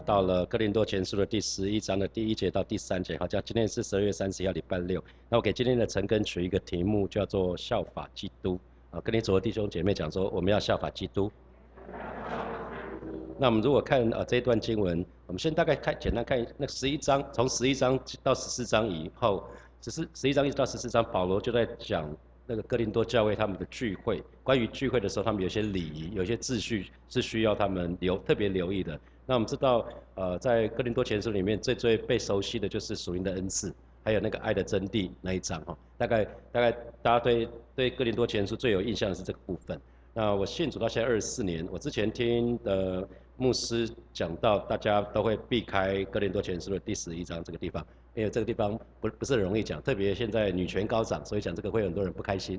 到了哥林多前书的第十一章的第一节到第三节，好，像今天是十二月三十一号礼拜六。那我给今天的陈根取一个题目，叫做效法基督。啊，跟你所有弟兄姐妹讲说，我们要效法基督。那我们如果看啊这一段经文，我们先大概看简单看那十一章，从十一章到十四章以后，十四十一章一直到十四章，保罗就在讲那个哥林多教会他们的聚会，关于聚会的时候，他们有些礼仪，有些秩序是需要他们留特别留意的。那我们知道，呃，在哥林多前书里面最最被熟悉的就是属灵的恩赐，还有那个爱的真谛那一章哈。大概大概大家对对哥林多前书最有印象的是这个部分。那我信主到现在二十四年，我之前听的牧师讲到，大家都会避开哥林多前书的第十一章这个地方，因为这个地方不不是很容易讲，特别现在女权高涨，所以讲这个会很多人不开心。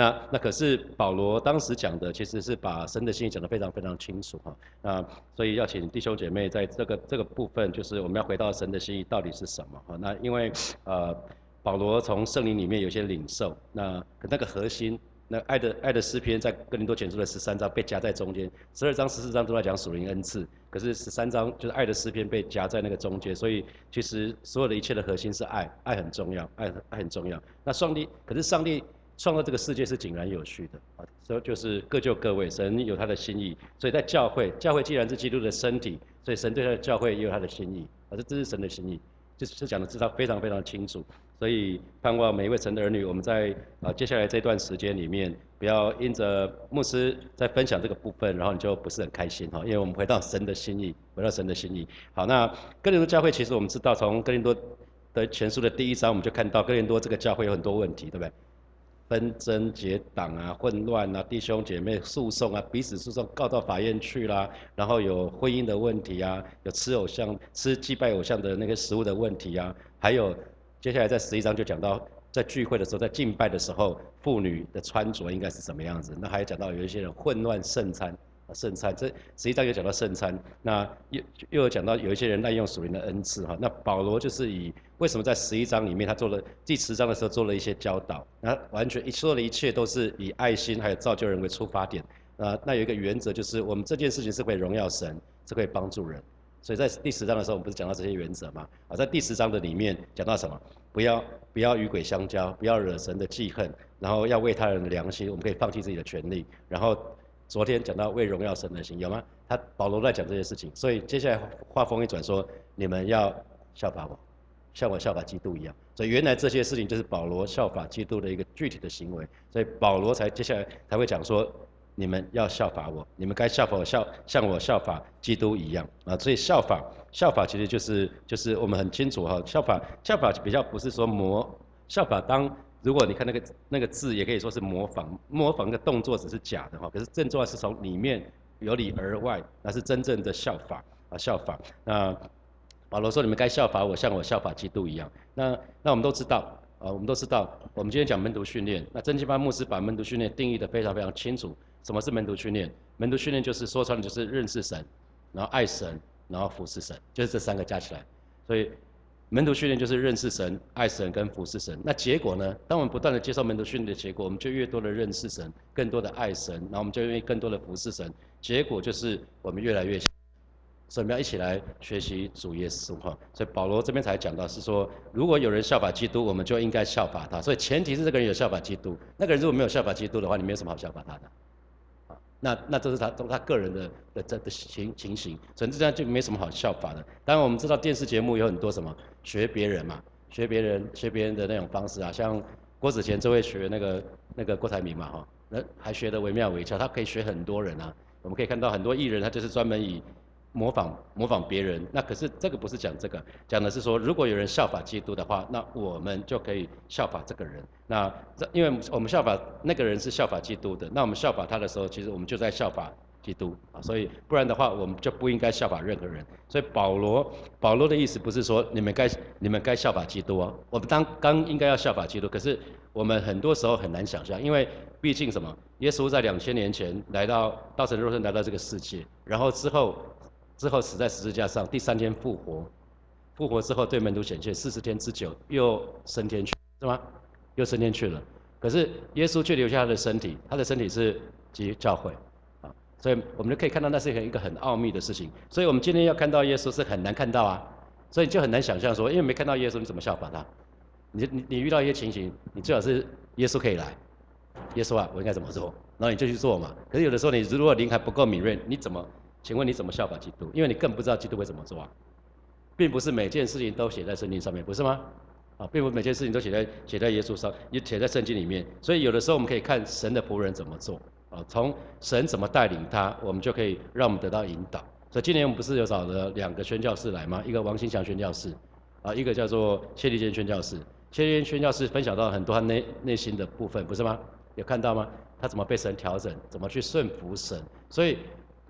那那可是保罗当时讲的，其实是把神的心意讲得非常非常清楚哈。那所以要请弟兄姐妹在这个这个部分，就是我们要回到神的心意到底是什么哈。那因为呃保罗从圣灵里面有些领受，那那个核心，那爱的爱的诗篇在哥林多前书的十三章被夹在中间，十二章十四章都在讲属灵恩赐，可是十三章就是爱的诗篇被夹在那个中间，所以其实所有的一切的核心是爱，爱很重要，爱爱很重要。那上帝可是上帝。创造这个世界是井然有序的啊，所以就是各就各位，神有他的心意。所以在教会，教会既然是基督的身体，所以神对他的教会也有他的心意，啊，这这是神的心意，就是讲的知道非常非常清楚。所以盼望每一位神的儿女，我们在啊接下来这段时间里面，不要因着牧师在分享这个部分，然后你就不是很开心哈，因为我们回到神的心意，回到神的心意。好，那哥林多教会其实我们知道，从哥林多的全书的第一章，我们就看到哥林多这个教会有很多问题，对不对？纷争结党啊，混乱啊，弟兄姐妹诉讼啊，彼此诉讼告到法院去啦，然后有婚姻的问题啊，有吃偶像、吃祭拜偶像的那个食物的问题啊，还有接下来在十一章就讲到，在聚会的时候，在敬拜的时候，妇女的穿着应该是什么样子？那还讲到有一些人混乱圣餐。圣餐，这实际上又讲到圣餐，那又又有讲到有一些人滥用属灵的恩赐哈。那保罗就是以为什么在十一章里面他做了第十章的时候做了一些教导，那完全一说的一切都是以爱心还有造就人为出发点啊。那有一个原则就是我们这件事情是可以荣耀神，是可以帮助人。所以在第十章的时候，我们不是讲到这些原则吗？啊，在第十章的里面讲到什么？不要不要与鬼相交，不要惹神的记恨，然后要为他人的良心，我们可以放弃自己的权利，然后。昨天讲到为荣耀神的心，有吗？他保罗在讲这些事情，所以接下来话锋一转说，你们要效法我，像我效法基督一样。所以原来这些事情就是保罗效法基督的一个具体的行为，所以保罗才接下来才会讲说，你们要效法我，你们该效法我效像我效法基督一样啊。所以效法效法其实就是就是我们很清楚哈，效法效法比较不是说模效法当。如果你看那个那个字，也可以说是模仿，模仿的动作只是假的哈，可是正重要是从里面由里而外，那是真正的效法啊，效法。那保罗说你们该效法我，像我效法基督一样。那那我们都知道啊，我们都知道，我们今天讲门徒训练，那真经班牧师把门徒训练定义的非常非常清楚。什么是门徒训练？门徒训练就是说穿了就是认识神，然后爱神，然后服侍神，就是这三个加起来。所以。门徒训练就是认识神、爱神跟服侍神。那结果呢？当我们不断的接受门徒训练的结果，我们就越多的认识神，更多的爱神，然后我们就愿意更多的服侍神。结果就是我们越来越，所以我们要一起来学习主耶稣哈。所以保罗这边才讲到是说，如果有人效法基督，我们就应该效法他。所以前提是这个人有效法基督。那个人如果没有效法基督的话，你没有什么好效法他的。那那这是他都他个人的的这的情情形，所以这样就没什么好效法的。当然我们知道电视节目有很多什么学别人嘛，学别人学别人的那种方式啊，像郭子乾就会学那个那个郭台铭嘛哈，那还学得惟妙惟肖，他可以学很多人啊。我们可以看到很多艺人，他就是专门以。模仿模仿别人，那可是这个不是讲这个，讲的是说，如果有人效法基督的话，那我们就可以效法这个人。那这因为我们效法那个人是效法基督的，那我们效法他的时候，其实我们就在效法基督啊。所以不然的话，我们就不应该效法任何人。所以保罗保罗的意思不是说你们该你们该效法基督哦，我们当刚应该要效法基督，可是我们很多时候很难想象，因为毕竟什么，耶稣在两千年前来到道成肉身来到这个世界，然后之后。之后死在十字架上，第三天复活，复活之后对门徒显现，四十天之久又升天去，是吗？又升天去了。可是耶稣却留下他的身体，他的身体是基教会，啊，所以我们就可以看到那是一个一个很奥秘的事情。所以我们今天要看到耶稣是很难看到啊，所以就很难想象说，因为没看到耶稣，你怎么效法他？你你你遇到一些情形，你最好是耶稣可以来，耶稣啊，我应该怎么做？然后你就去做嘛。可是有的时候你如果灵还不够敏锐，你怎么？请问你怎么效法基督？因为你更不知道基督会怎么做啊，并不是每件事情都写在圣经上面，不是吗？啊，并不每件事情都写在写在耶稣上，也写在圣经里面。所以有的时候我们可以看神的仆人怎么做啊，从神怎么带领他，我们就可以让我们得到引导。所以今年我们不是有找了两个宣教士来吗？一个王新祥宣教士，啊，一个叫做谢立坚宣教士。谢立坚宣教士分享到很多他内内心的部分，不是吗？有看到吗？他怎么被神调整，怎么去顺服神？所以。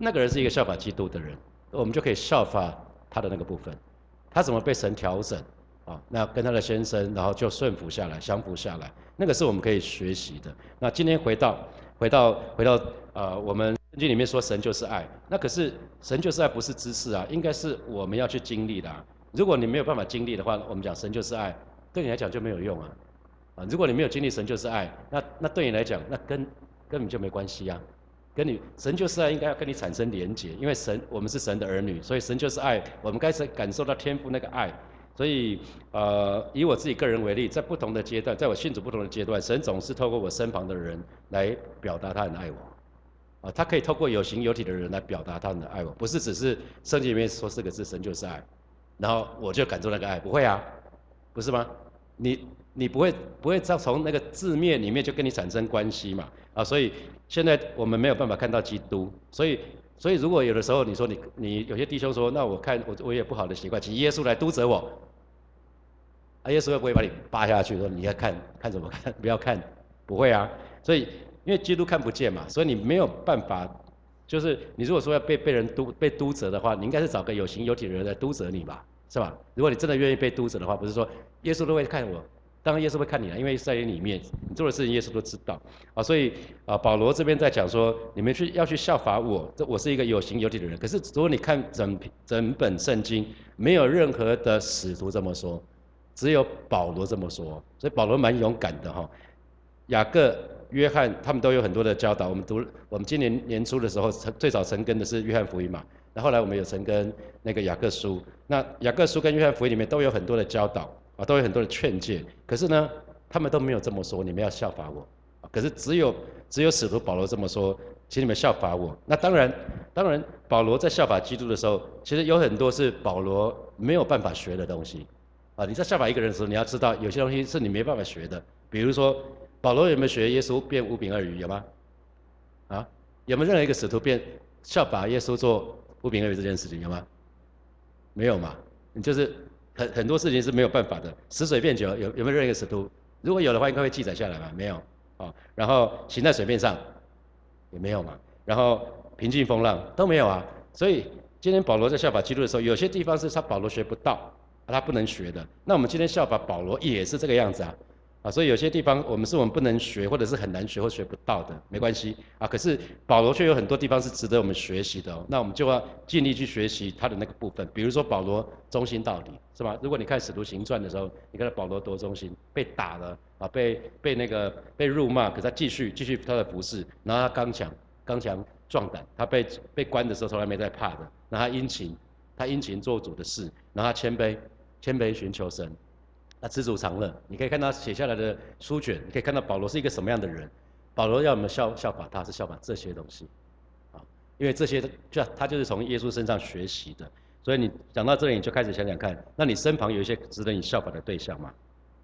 那个人是一个效法基督的人，我们就可以效法他的那个部分。他怎么被神调整啊？那跟他的先生，然后就顺服下来，降服下来，那个是我们可以学习的。那今天回到回到回到呃，我们圣经里面说神就是爱，那可是神就是爱不是知识啊，应该是我们要去经历的。如果你没有办法经历的话，我们讲神就是爱，对你来讲就没有用啊。啊，如果你没有经历神就是爱，那那对你来讲，那跟根本就没关系啊。跟你神就是爱，应该要跟你产生连结，因为神我们是神的儿女，所以神就是爱，我们该是感受到天赋那个爱。所以呃，以我自己个人为例，在不同的阶段，在我信主不同的阶段，神总是透过我身旁的人来表达他很爱我。啊，他可以透过有形有体的人来表达他的爱我，不是只是圣经里面说四个字神就是爱，然后我就感受那个爱，不会啊，不是吗？你你不会不会从从那个字面里面就跟你产生关系嘛？啊，所以现在我们没有办法看到基督，所以所以如果有的时候你说你你有些弟兄说，那我看我我也不好的习惯，请耶稣来督责我，啊，耶稣会不会把你扒下去？说你要看看怎么看？不要看，不会啊。所以因为基督看不见嘛，所以你没有办法，就是你如果说要被被人督被督责的话，你应该是找个有形有体的人来督责你吧，是吧？如果你真的愿意被督责的话，不是说耶稣都会看我。当然，耶稣会看你了，因为在你里面，你做的事情，耶稣都知道啊。所以啊，保罗这边在讲说，你们去要去效法我，这我是一个有形有体的人。可是如果你看整整本圣经，没有任何的使徒这么说，只有保罗这么说。所以保罗蛮勇敢的哈。雅各、约翰他们都有很多的教导。我们读我们今年年初的时候，最早成根的是约翰福音嘛。那后来我们有成根那个雅各书。那雅各书跟约翰福音里面都有很多的教导。啊，都有很多的劝诫，可是呢，他们都没有这么说，你们要效法我。可是只有只有使徒保罗这么说，请你们效法我。那当然，当然，保罗在效法基督的时候，其实有很多是保罗没有办法学的东西。啊，你在效法一个人的时候，你要知道有些东西是你没办法学的。比如说，保罗有没有学耶稣变五饼二鱼？有吗？啊，有没有任何一个使徒变效法耶稣做五饼二鱼这件事情？有吗？没有嘛？你就是。很很多事情是没有办法的，死水变酒有有没有任何一个使徒？如果有的话，应该会记载下来吧？没有，啊，然后行在水面上也没有嘛，然后平静风浪都没有啊。所以今天保罗在效法基督的时候，有些地方是他保罗学不到，他不能学的。那我们今天效法保罗也是这个样子啊。啊，所以有些地方我们是我们不能学，或者是很难学或学不到的，没关系啊。可是保罗却有很多地方是值得我们学习的哦，那我们就要尽力去学习他的那个部分。比如说保罗忠心到底，是吧？如果你看使徒行传的时候，你看保罗多忠心，被打了啊，被被那个被辱骂，可是他继续继续他的服侍，然后他刚强刚强壮胆，他被被关的时候从来没在怕的，然后他殷勤他殷勤做主的事，然后他谦卑谦卑寻求神。那知足常乐，你可以看到写下来的书卷，你可以看到保罗是一个什么样的人。保罗要我们效效法他，是效法这些东西，啊，因为这些就他就是从耶稣身上学习的。所以你讲到这里，你就开始想想看，那你身旁有一些值得你效法的对象吗？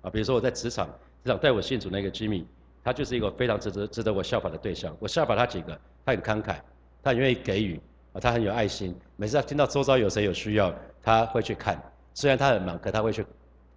啊，比如说我在职场，职场带我信主那个 Jimmy，他就是一个非常值得值得我效法的对象。我效法他几个，他很慷慨，他很愿意给予，啊，他很有爱心。每次他听到周遭有谁有需要，他会去看，虽然他很忙，可他会去。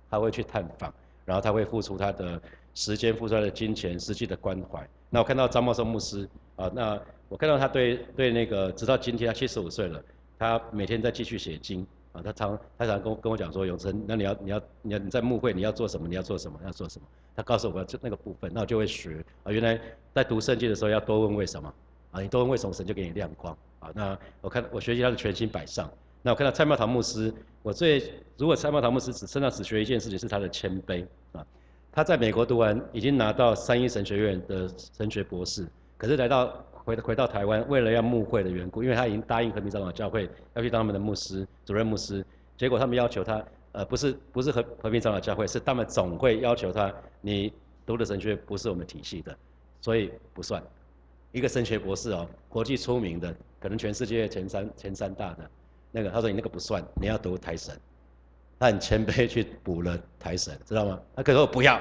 他会去探访，然后他会付出他的时间、付出他的金钱、实际的关怀。那我看到张茂生牧师啊，那我看到他对对那个，直到今天他七十五岁了，他每天在继续写经啊。他常他常跟跟我讲说，永成，那你要你要你要你在牧会你要做什么？你要做什么？要做什么？他告诉我就那个部分，那我就会学啊。原来在读圣经的时候要多问为什么啊？你多问为什么，神就给你亮光啊。那我看我学习他的全心摆上。那我看到蔡茂堂牧师，我最如果蔡茂堂牧师只身上只学一件事情是他的谦卑啊，他在美国读完已经拿到三一神学院的神学博士，可是来到回回到台湾，为了要牧会的缘故，因为他已经答应和平长老教会要去当他们的牧师、主任牧师，结果他们要求他，呃，不是不是和和平长老教会，是他们总会要求他，你读的神学不是我们体系的，所以不算。一个神学博士哦，国际出名的，可能全世界前三前三大的，那个他说你那个不算，你要读台神，他很谦卑去补了台神，知道吗？他可是我不要，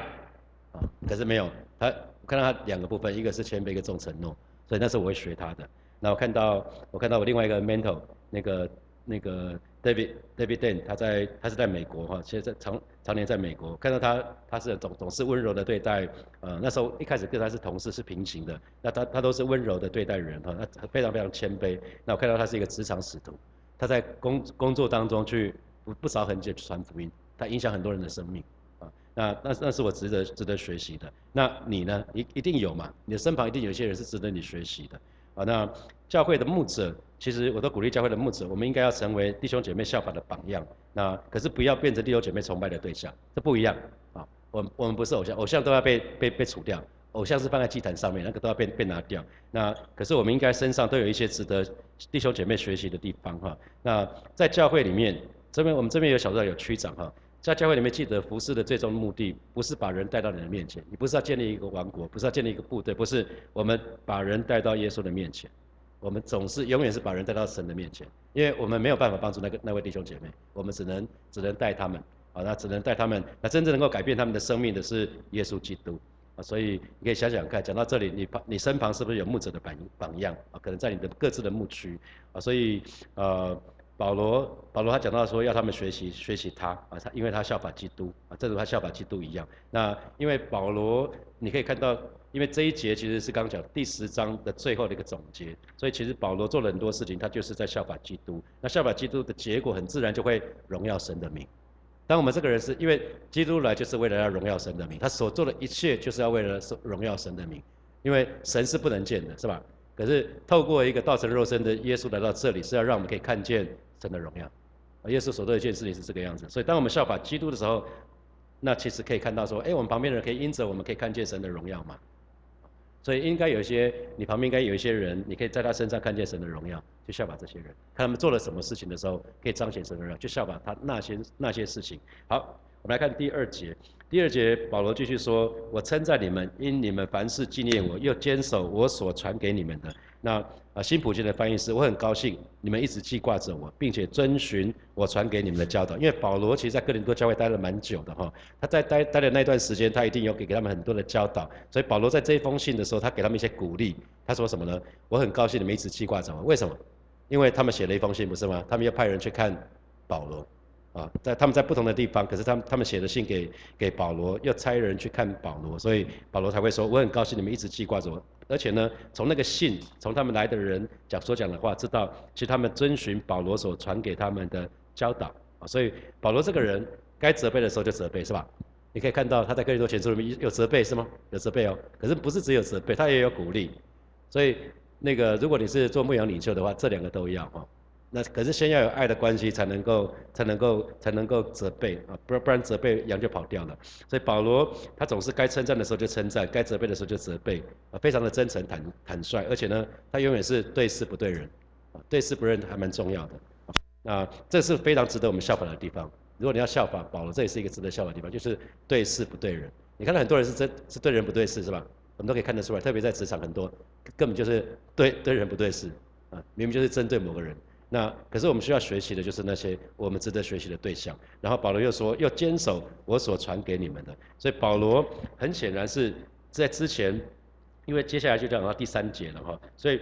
啊，可是没有，他我看到他两个部分，一个是谦卑，一个重承诺，所以那是我会学他的。那我看到我看到我另外一个 mentor 那个那个。David David Dan，他在他是在美国哈，现在常常年在美国，看到他他是总总是温柔的对待，呃那时候一开始跟他是同事是平行的，那他他都是温柔的对待人哈，那非常非常谦卑。那我看到他是一个职场使徒，他在工工作当中去不不少痕迹传福音，他影响很多人的生命啊，那那那是我值得值得学习的。那你呢？一一定有嘛？你的身旁一定有一些人是值得你学习的啊。那教会的牧者。其实我都鼓励教会的牧者，我们应该要成为弟兄姐妹效法的榜样。那可是不要变成弟兄姐妹崇拜的对象，这不一样啊。我我们不是偶像，偶像都要被被被除掉，偶像是放在祭坛上面，那个都要被被拿掉。那可是我们应该身上都有一些值得弟兄姐妹学习的地方哈。那在教会里面，这边我们这边有小队有区长哈，在教会里面记得服侍的最终目的，不是把人带到你的面前，你不是要建立一个王国，不是要建立一个部队，不是我们把人带到耶稣的面前。我们总是永远是把人带到神的面前，因为我们没有办法帮助那个那位弟兄姐妹，我们只能只能带他们，啊，那只能带他们，那真正能够改变他们的生命的是耶稣基督，啊，所以你可以想想看，讲到这里，你旁你身旁是不是有牧者的榜榜样啊？可能在你的各自的牧区，啊，所以呃。保罗，保罗他讲到说要他们学习学习他啊，他因为他效法基督啊，正如他效法基督一样。那因为保罗，你可以看到，因为这一节其实是刚刚讲第十章的最后的一个总结，所以其实保罗做了很多事情，他就是在效法基督。那效法基督的结果很自然就会荣耀神的名。当我们这个人是因为基督来就是为了要荣耀神的名，他所做的一切就是要为了荣耀神的名，因为神是不能见的，是吧？可是透过一个道成肉身的耶稣来到这里，是要让我们可以看见。神的荣耀，耶稣所做的一件事情是这个样子。所以，当我们效法基督的时候，那其实可以看到说，哎，我们旁边的人可以因着我们可以看见神的荣耀嘛。所以，应该有一些你旁边应该有一些人，你可以在他身上看见神的荣耀，就效法这些人，看他们做了什么事情的时候，可以彰显神的荣耀，就效法他那些那些事情。好，我们来看第二节。第二节，保罗继续说：“我称赞你们，因你们凡事纪念我，又坚守我所传给你们的。”那啊，新普京的翻译是：我很高兴你们一直记挂着我，并且遵循我传给你们的教导。因为保罗其实在哥林多教会待了蛮久的哈，他在待待的那段时间，他一定有给给他们很多的教导。所以保罗在这一封信的时候，他给他们一些鼓励。他说什么呢？我很高兴你们一直记挂着我。为什么？因为他们写了一封信，不是吗？他们要派人去看保罗。啊，在他们在不同的地方，可是他们他们写的信给给保罗，要差人去看保罗，所以保罗才会说，我很高兴你们一直记挂着我，而且呢，从那个信，从他们来的人讲所讲的话，知道其实他们遵循保罗所传给他们的教导啊，所以保罗这个人该责备的时候就责备，是吧？你可以看到他在哥林多前书里面有责备是吗？有责备哦，可是不是只有责备，他也有鼓励，所以那个如果你是做牧羊领袖的话，这两个都要哈。那可是先要有爱的关系，才能够才能够才能够责备啊，不然不然责备羊就跑掉了。所以保罗他总是该称赞的时候就称赞，该责备的时候就责备，啊，非常的真诚坦坦率，而且呢，他永远是对事不对人，啊，对事不认还蛮重要的。啊，这是非常值得我们效法的地方。如果你要效法保罗，这也是一个值得效法的地方，就是对事不对人。你看到很多人是真是对人不对事是吧？我们都可以看得出来，特别在职场很多根本就是对对人不对事，啊，明明就是针对某个人。那可是我们需要学习的就是那些我们值得学习的对象。然后保罗又说，要坚守我所传给你们的。所以保罗很显然是在之前，因为接下来就讲到第三节了哈。所以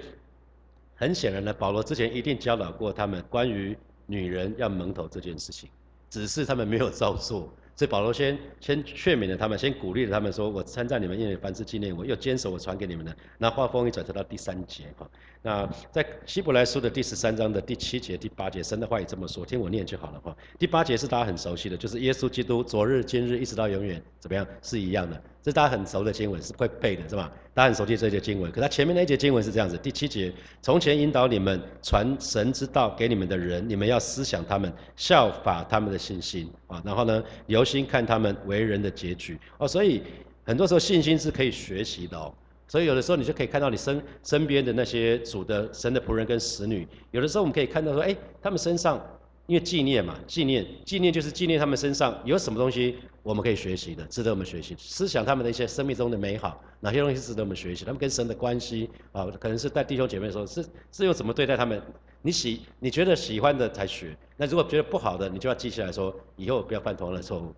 很显然呢，保罗之前一定教导过他们关于女人要蒙头这件事情，只是他们没有照做。所以保罗先先劝勉了他们，先鼓励了他们说：“我参赞你们，因为凡事纪念我，又坚守我传给你们的。”那话锋一转，到第三节哈。那在希伯来书的第十三章的第七节、第八节，神的话也这么说，听我念就好了哈。第八节是大家很熟悉的，就是耶稣基督昨日、今日一直到永远怎么样是一样的。这是大家很熟的经文，是会背的，是吧？大家很熟悉这节经文。可他前面那一节经文是这样子：第七节，从前引导你们传神之道给你们的人，你们要思想他们，效法他们的信心啊。然后呢，留心看他们为人的结局哦。所以很多时候信心是可以学习的哦。所以有的时候你就可以看到你身身边的那些主的神的仆人跟使女，有的时候我们可以看到说，哎，他们身上因为纪念嘛，纪念纪念就是纪念他们身上有什么东西我们可以学习的，值得我们学习，思想他们的一些生命中的美好，哪些东西值得我们学习？他们跟神的关系啊，可能是带弟兄姐妹的时候是是用怎么对待他们？你喜你觉得喜欢的才学，那如果觉得不好的，你就要记起来说，以后不要犯同样的错误。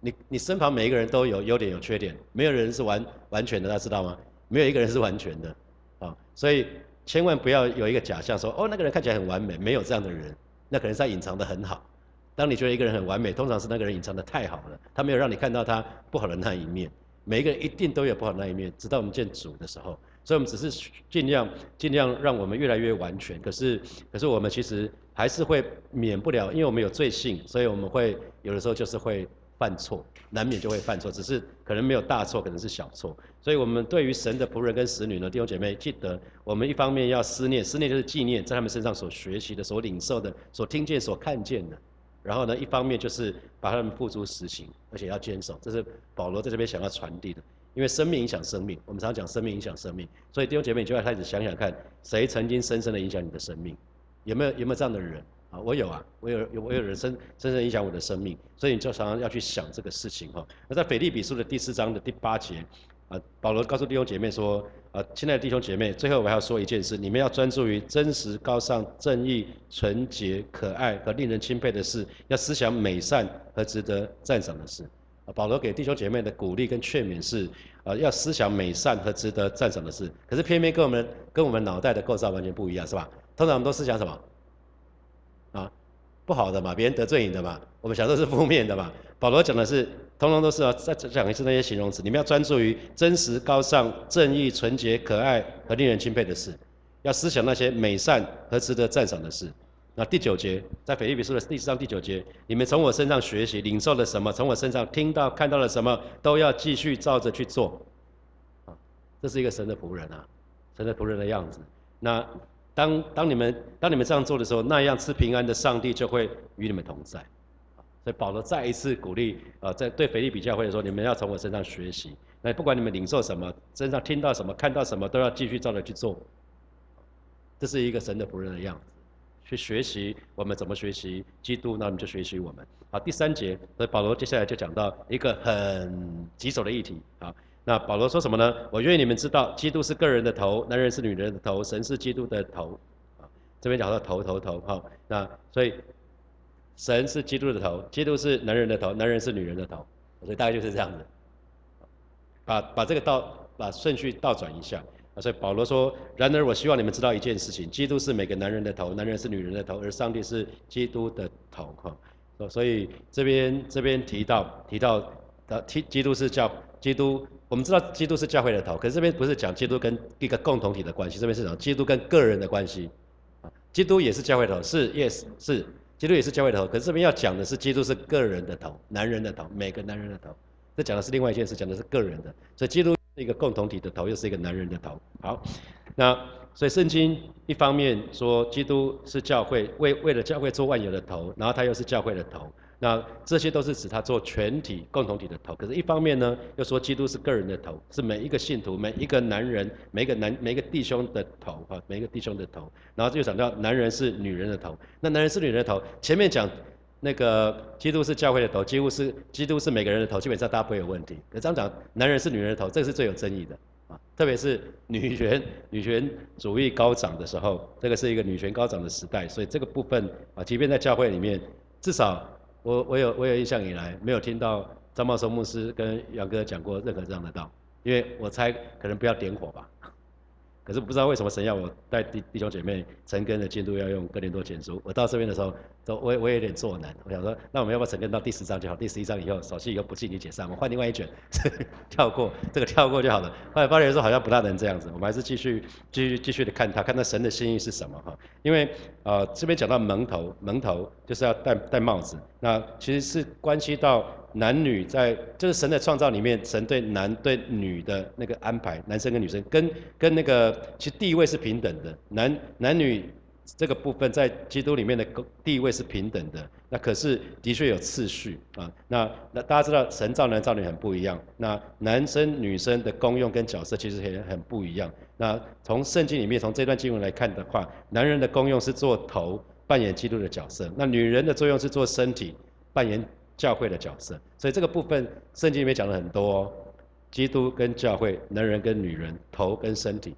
你你身旁每一个人都有优点有缺点，没有人是完完全的，大家知道吗？没有一个人是完全的，啊，所以千万不要有一个假象说，哦，那个人看起来很完美，没有这样的人，那可能是他隐藏的很好。当你觉得一个人很完美，通常是那个人隐藏的太好了，他没有让你看到他不好的那一面。每一个人一定都有不好的那一面，直到我们见主的时候。所以我们只是尽量尽量让我们越来越完全。可是可是我们其实还是会免不了，因为我们有罪性，所以我们会有的时候就是会。犯错难免就会犯错，只是可能没有大错，可能是小错。所以，我们对于神的仆人跟使女呢，弟兄姐妹，记得我们一方面要思念，思念就是纪念在他们身上所学习的、所领受的、所听见、所看见的。然后呢，一方面就是把他们付诸实行，而且要坚守。这是保罗在这边想要传递的。因为生命影响生命，我们常讲生命影响生命，所以弟兄姐妹，你就要开始想想看，谁曾经深深的影响你的生命？有没有有没有这样的人？啊，我有啊，我有我有人生深深影响我的生命，所以你就常常要去想这个事情哈。那在腓立比书的第四章的第八节，啊，保罗告诉弟兄姐妹说，啊，亲爱的弟兄姐妹，最后我还要说一件事，你们要专注于真实、高尚、正义、纯洁、可爱和令人钦佩的事，要思想美善和值得赞赏的事。啊，保罗给弟兄姐妹的鼓励跟劝勉是，啊，要思想美善和值得赞赏的事。可是偏偏跟我们跟我们脑袋的构造完全不一样，是吧？通常我们都思想什么？不好的嘛，别人得罪你的嘛，我们想说是负面的嘛。保罗讲的是，通通都是啊，再讲一次那些形容词，你们要专注于真实、高尚、正义、纯洁、可爱和令人钦佩的事，要思想那些美善和值得赞赏的事。那第九节，在腓立比书的第四章第九节，你们从我身上学习，领受了什么？从我身上听到、看到了什么，都要继续照着去做。啊，这是一个神的仆人啊，神的仆人的样子。那。当当你们当你们这样做的时候，那样赐平安的上帝就会与你们同在。所以保罗再一次鼓励啊，在对腓利比教会说，你们要从我身上学习。那不管你们领受什么，身上听到什么，看到什么，都要继续照着去做。这是一个神的仆人的样子，去学习我们怎么学习基督，那我们就学习我们。好，第三节，所以保罗接下来就讲到一个很棘手的议题啊。那保罗说什么呢？我愿意你们知道，基督是个人的头，男人是女人的头，神是基督的头。啊，这边讲到头头头，好，那所以神是基督的头，基督是男人的头，男人是女人的头，所以大概就是这样子。把把这个倒把顺序倒转一下，所以保罗说，然而我希望你们知道一件事情，基督是每个男人的头，男人是女人的头，而上帝是基督的头，哈，所以这边这边提到提到的基督是叫基督。我们知道基督是教会的头，可是这边不是讲基督跟一个共同体的关系，这边是讲基督跟个人的关系。基督也是教会的头，是 yes 是，基督也是教会的头，可是这边要讲的是基督是个人的头，男人的头，每个男人的头。这讲的是另外一件事，讲的是个人的，所以基督是一个共同体的头，又是一个男人的头。好，那所以圣经一方面说基督是教会为为了教会做万有的头，然后他又是教会的头。那这些都是指他做全体共同体的头，可是，一方面呢，又说基督是个人的头，是每一个信徒、每一个男人、每一个男、每一个弟兄的头啊，每一个弟兄的头。然后就讲到男人是女人的头，那男人是女人的头，前面讲那个基督是教会的头，几乎是基督是每个人的头，基本上大家不会有问题。可这样讲，男人是女人的头，这个是最有争议的啊，特别是女权女权主义高涨的时候，这个是一个女权高涨的时代，所以这个部分啊，即便在教会里面，至少。我我有我有印象以来没有听到张茂松牧师跟杨哥讲过任何这样的道，因为我猜可能不要点火吧。可是不知道为什么神要我带弟弟兄姐妹成根的进度要用哥林多前书，我到这边的时候，都我我有点作难，我想说，那我们要不要成根到第十章就好？第十一章以后，手续以后不记你解散，我换另外一卷，跳过这个跳过就好了。后来发现说好像不大能这样子，我们还是继续继续继续的看他，看他神的心意是什么哈。因为呃这边讲到蒙头，蒙头就是要戴戴帽子，那其实是关系到。男女在就是神的创造里面，神对男对女的那个安排，男生跟女生跟跟那个其实地位是平等的，男男女这个部分在基督里面的地位是平等的，那可是的确有次序啊。那那大家知道神造男造女很不一样，那男生女生的功用跟角色其实也很不一样。那从圣经里面从这段经文来看的话，男人的功用是做头，扮演基督的角色；那女人的作用是做身体，扮演教会的角色。所以这个部分圣经里面讲了很多，基督跟教会，男人跟女人，头跟身体。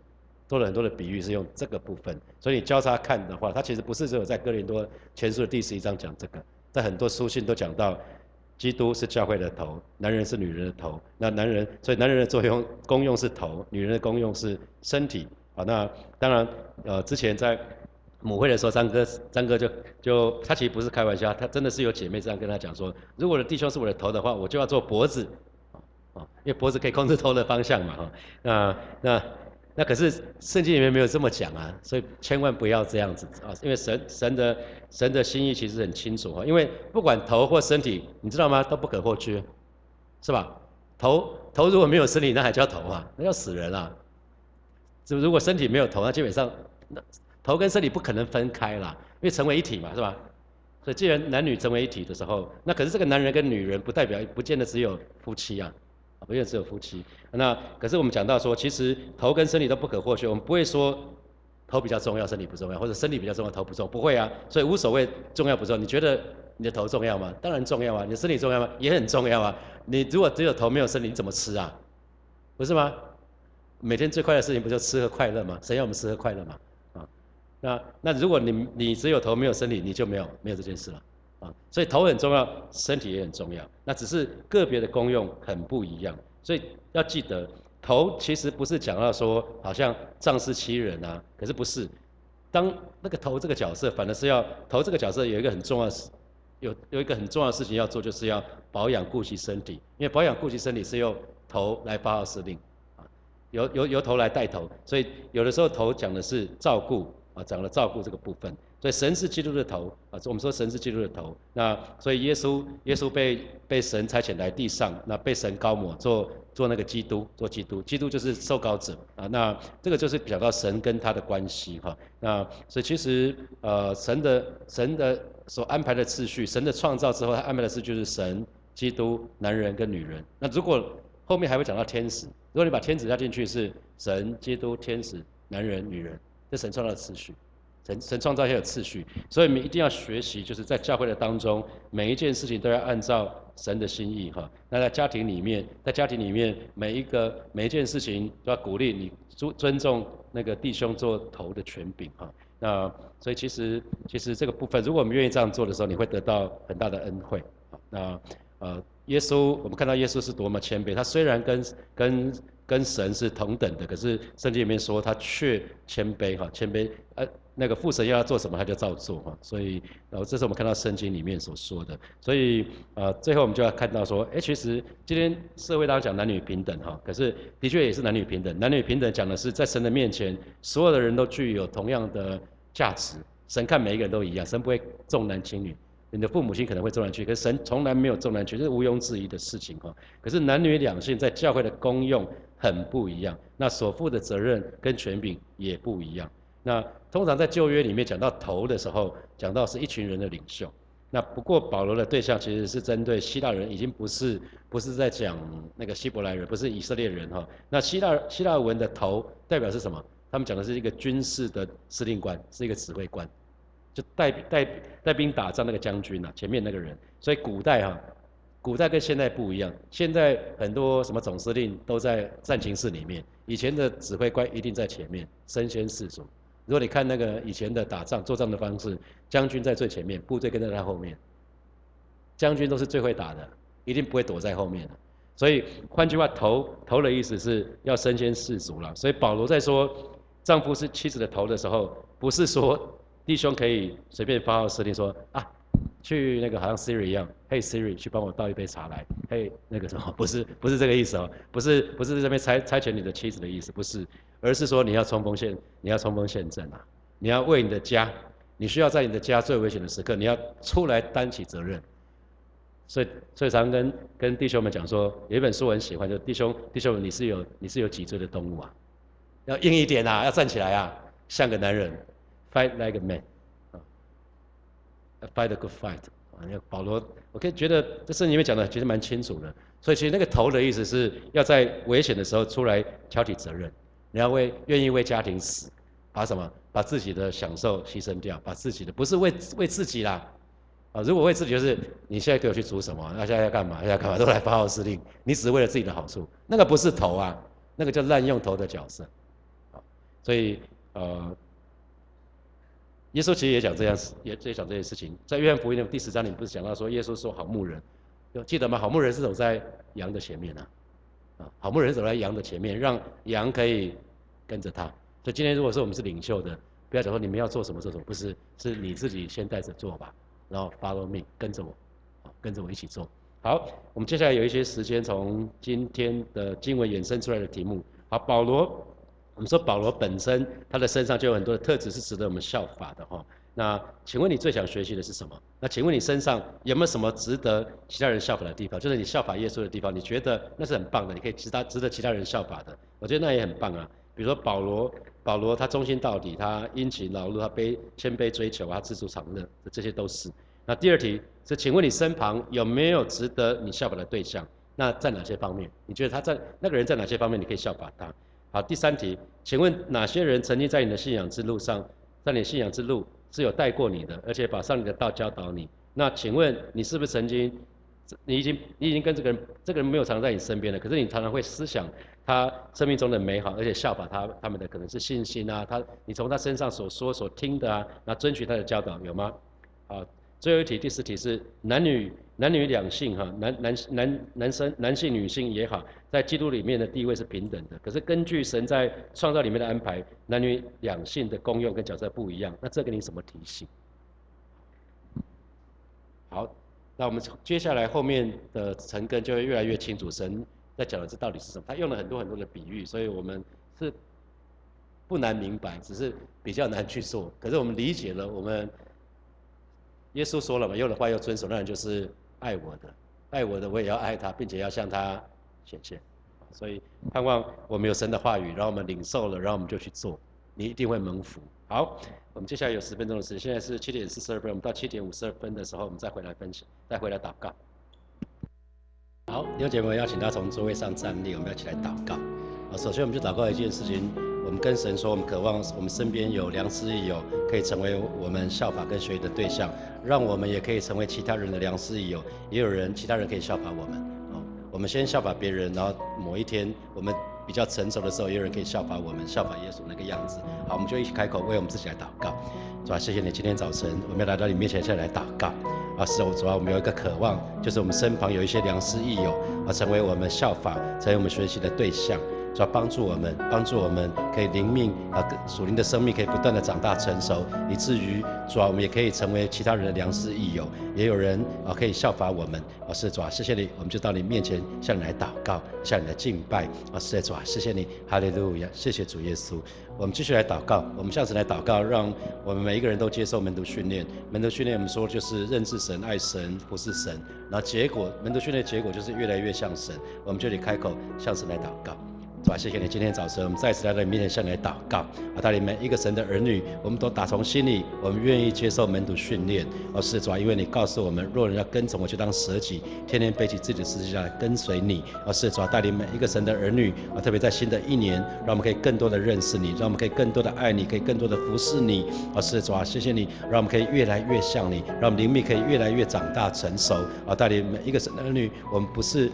做了很多的比喻，是用这个部分，所以你交叉看的话，它其实不是只有在哥林多前书的第十一章讲这个，在很多书信都讲到，基督是教会的头，男人是女人的头，那男人，所以男人的作用功用是头，女人的功用是身体，好，那当然，呃，之前在母会的时候，张哥，张哥就就他其实不是开玩笑，他真的是有姐妹这样跟他讲说，如果我的弟兄是我的头的话，我就要做脖子，啊，因为脖子可以控制头的方向嘛，哈，那那。那可是圣经里面没有这么讲啊，所以千万不要这样子啊，因为神神的神的心意其实很清楚哈，因为不管头或身体，你知道吗？都不可或缺，是吧？头头如果没有身体，那还叫头啊？那要死人啊！就如果身体没有头，那基本上那头跟身体不可能分开啦，因为成为一体嘛，是吧？所以既然男女成为一体的时候，那可是这个男人跟女人不代表不见得只有夫妻啊。不见得只有夫妻，那可是我们讲到说，其实头跟身体都不可或缺，我们不会说头比较重要，身体不重要，或者身体比较重要，头不重，不会啊，所以无所谓重要不重要。你觉得你的头重要吗？当然重要啊。你的身体重要吗？也很重要啊。你如果只有头没有身体，你怎么吃啊？不是吗？每天最快的事情不就吃和快乐吗？谁要我们吃和快乐嘛？那那如果你你只有头没有身体，你就没有没有这件事了。啊，所以头很重要，身体也很重要。那只是个别的功用很不一样，所以要记得，头其实不是讲到说好像仗势欺人啊，可是不是。当那个头这个角色，反而是要头这个角色有一个很重要的事，有有一个很重要的事情要做，就是要保养顾惜身体。因为保养顾惜身体是用头来发号施令，啊，由由由头来带头，所以有的时候头讲的是照顾，啊，讲了照顾这个部分。所以神是基督的头啊，我们说神是基督的头。那所以耶稣耶稣被被神差遣来地上，那被神高抹做做那个基督，做基督，基督就是受膏者啊。那这个就是讲到神跟他的关系哈。那所以其实呃神的神的所安排的次序，神的创造之后他安排的次序是神、基督、男人跟女人。那如果后面还会讲到天使，如果你把天使加进去是神、基督、天使、男人、女人，这神创造的次序。神神创造要有次序，所以我们一定要学习，就是在教会的当中，每一件事情都要按照神的心意哈。那在家庭里面，在家庭里面，每一个每一件事情都要鼓励你尊尊重那个弟兄做头的权柄哈。那所以其实其实这个部分，如果我们愿意这样做的时候，你会得到很大的恩惠。那呃，耶稣我们看到耶稣是多么谦卑，他虽然跟跟跟神是同等的，可是圣经里面说他却谦卑哈，谦卑呃。那个父神要他做什么，他就照做哈。所以，呃，这是我们看到圣经里面所说的。所以，呃，最后我们就要看到说，哎，其实今天社会当中讲男女平等哈，可是的确也是男女平等。男女平等讲的是在神的面前，所有的人都具有同样的价值。神看每一个人都一样，神不会重男轻女。你的父母亲可能会重男轻，可是神从来没有重男轻女，这是毋庸置疑的事情哈。可是男女两性在教会的功用很不一样，那所负的责任跟权柄也不一样。那通常在旧约里面讲到头的时候，讲到是一群人的领袖。那不过保罗的对象其实是针对希腊人，已经不是不是在讲那个希伯来人，不是以色列人哈。那希腊希腊文的头代表是什么？他们讲的是一个军事的司令官，是一个指挥官，就带带带兵打仗那个将军呐，前面那个人。所以古代哈，古代跟现在不一样，现在很多什么总司令都在战情室里面，以前的指挥官一定在前面，身先士卒。如果你看那个以前的打仗作战的方式，将军在最前面，部队跟在他后面。将军都是最会打的，一定不会躲在后面的。所以换句话，头头的意思是要身先士卒了。所以保罗在说丈夫是妻子的头的时候，不是说弟兄可以随便发号施令说啊，去那个好像 Siri 一样，嘿 Siri 去帮我倒一杯茶来，嘿那个什么，不是不是这个意思哦，不是不是这边差差遣你的妻子的意思，不是。而是说你要冲锋陷，你要冲锋陷阵啊！你要为你的家，你需要在你的家最危险的时刻，你要出来担起责任。所以，所以常跟跟弟兄们讲说，有一本书我很喜欢，就弟兄弟兄们，你是有你是有脊椎的动物啊，要硬一点啊，要站起来啊，像个男人，fight like a man，啊，fight a good fight。啊，那保罗，我可以觉得这圣经里面讲的其实蛮清楚的。所以其实那个头的意思是要在危险的时候出来挑起责任，你要为愿意为家庭死，把什么把自己的享受牺牲掉，把自己的不是为为自己啦，啊，如果为自己就是你现在给我去煮什么，那现在要干嘛？现在干嘛 都来发号施令，你只是为了自己的好处，那个不是头啊，那个叫滥用头的角色，啊，所以呃，耶稣其实也讲这样，也也讲这些事情，在约翰福音的第十章里不是讲到说耶稣说好牧人。有记得吗？好牧人是走在羊的前面呐，啊，好牧人走在羊的前面，让羊可以跟着他。所以今天如果说我们是领袖的，不要讲说你们要做什么这种，不是，是你自己先带着做吧，然后 follow me，跟着我，啊，跟着我一起做。好，我们接下来有一些时间从今天的经文衍生出来的题目。好，保罗，我们说保罗本身他的身上就有很多的特质是值得我们效法的哈。那请问你最想学习的是什么？那请问你身上有没有什么值得其他人效法的地方？就是你效法耶稣的地方，你觉得那是很棒的，你可以值他值得其他人效法的。我觉得那也很棒啊。比如说保罗，保罗他忠心到底，他殷勤劳碌，他卑谦卑追求，他知足常乐，这些都是。那第二题是，请问你身旁有没有值得你效法的对象？那在哪些方面？你觉得他在那个人在哪些方面你可以效法他？好，第三题，请问哪些人曾经在你的信仰之路上，在你信仰之路？是有带过你的，而且把上帝的道教导你。那请问你是不是曾经，你已经你已经跟这个人，这个人没有常在你身边了，可是你常常会思想他生命中的美好，而且效法他他们的可能是信心啊，他你从他身上所说所听的啊，那遵循他的教导有吗？好。最后一题，第四题是男女男女两性哈，男男男男生男性女性也好，在基督里面的地位是平等的。可是根据神在创造里面的安排，男女两性的功用跟角色不一样。那这给你什么提醒？好，那我们接下来后面的陈根就会越来越清楚，神在讲的这到底是什么？他用了很多很多的比喻，所以我们是不难明白，只是比较难去做。可是我们理解了，我们。耶稣说了嘛，用的话要遵守，那人就是爱我的，爱我的我也要爱他，并且要向他显现。所以盼望我们有神的话语，然后我们领受了，然后我们就去做，你一定会蒙福。好，我们接下来有十分钟的时间，现在是七点四十二分，我们到七点五十二分的时候，我们再回来分享，再回来祷告。好，弟兄姐妹，邀请大家从座位上站立，我们要起来祷告。啊，首先我们就祷告一件事情。我们跟神说，我们渴望我们身边有良师益友，可以成为我们效法跟学习的对象，让我们也可以成为其他人的良师益友，也有人其他人可以效法我们。哦，我们先效法别人，然后某一天我们比较成熟的时候，也有人可以效法我们，效法耶稣那个样子。好，我们就一起开口为我们自己来祷告，主啊，谢谢你今天早晨我们要来到你面前，下来祷告。啊，是主要我们有一个渴望，就是我们身旁有一些良师益友，啊，成为我们效法，成为我们学习的对象。主要帮助我们，帮助我们可以灵命啊，属灵的生命可以不断的长大成熟，以至于主要我们也可以成为其他人的良师益友，也有人啊可以效法我们。啊，是主啊，谢谢你，我们就到你面前向你来祷告，向你来敬拜。啊，是主啊，谢谢你，哈利路亚，谢谢主耶稣。我们继续来祷告，我们下次来祷告，让我们每一个人都接受门徒训练。门徒训练我们说就是认识神、爱神、不是神。那结果门徒训练结果就是越来越像神。我们就得开口向神来祷告。主啊，谢谢你！今天早晨我们再次来到你面前向你祷告，啊，带领每一个神的儿女，我们都打从心里，我们愿意接受门徒训练。而是主啊，因为你告诉我们，若人要跟从我，就当舍己，天天背起自己的十字架来跟随你。而是主啊，带领每一个神的儿女，啊，特别在新的一年，让我们可以更多的认识你，让我们可以更多的爱你，可以更多的服侍你。而是主啊，谢谢你，让我们可以越来越像你，让我们灵命可以越来越长大成熟。啊，带领每一个神的儿女，我们不是。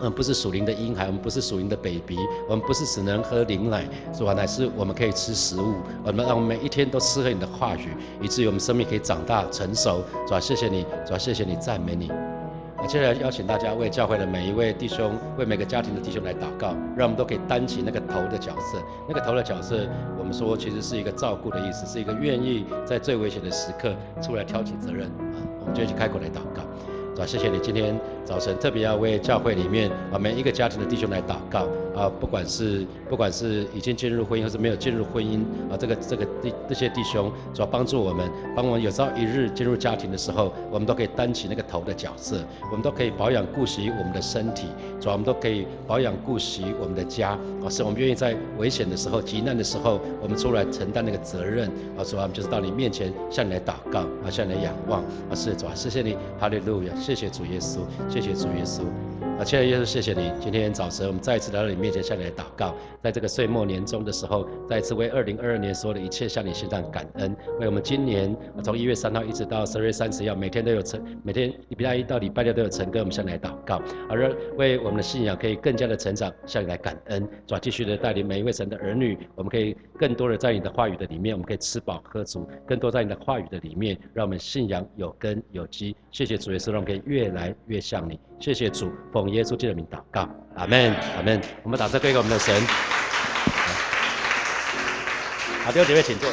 嗯，不是属灵的婴孩，我们不是属灵的 baby，我们不是只能喝灵奶，是吧？乃是我们可以吃食物，我们让我们每一天都吃喝你的话语，以至于我们生命可以长大成熟，是吧？谢谢你，是吧？谢谢你，赞美你。我接下来邀请大家为教会的每一位弟兄，为每个家庭的弟兄来祷告，让我们都可以担起那个头的角色。那个头的角色，我们说其实是一个照顾的意思，是一个愿意在最危险的时刻出来挑起责任啊。我们就一起开口来祷告。主啊，谢谢你今天早晨特别要为教会里面啊每一个家庭的弟兄来祷告啊，不管是不管是已经进入婚姻或是没有进入婚姻啊，这个这个弟这些弟兄主要帮助我们，帮我们有朝一日进入家庭的时候，我们都可以担起那个头的角色，我们都可以保养顾惜我们的身体，主要我们都可以保养顾惜我们的家啊，是我们愿意在危险的时候、急难的时候，我们出来承担那个责任啊，主要我们就是到你面前向你来祷告啊，向你来仰望啊，是主啊，谢谢你，哈利路亚，谢谢主耶稣，谢谢主耶稣。啊，亲爱的耶稣，谢谢你！今天早晨我们再一次来到你面前，向你来祷告。在这个岁末年终的时候，再一次为二零二二年所有的一切向你献上感恩。为我们今年从一月三号一直到十二月三十号，每天都有成，每天礼拜一到礼拜六都有成歌，我们向你来祷告。而为我们的信仰可以更加的成长，向你来感恩。主继续的带领每一位神的儿女，我们可以更多的在你的话语的里面，我们可以吃饱喝足；更多在你的话语的里面，让我们信仰有根有基。谢谢主耶稣，让我们可以越来越像你。谢谢主，奉耶稣基督的名祷告，阿门，阿门。我们打这归给我们的神。好，弟兄姐妹请坐。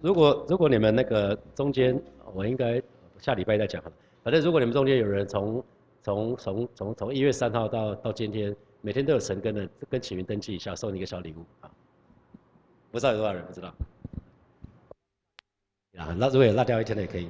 如果如果你们那个中间，我应该下礼拜再讲了。反正如果你们中间有人从从从从从一月三号到到今天，每天都有成根的，跟启明登记一下，送你一个小礼物啊。不知道有多少人不知道？啊，那如果有落掉一天的也可以。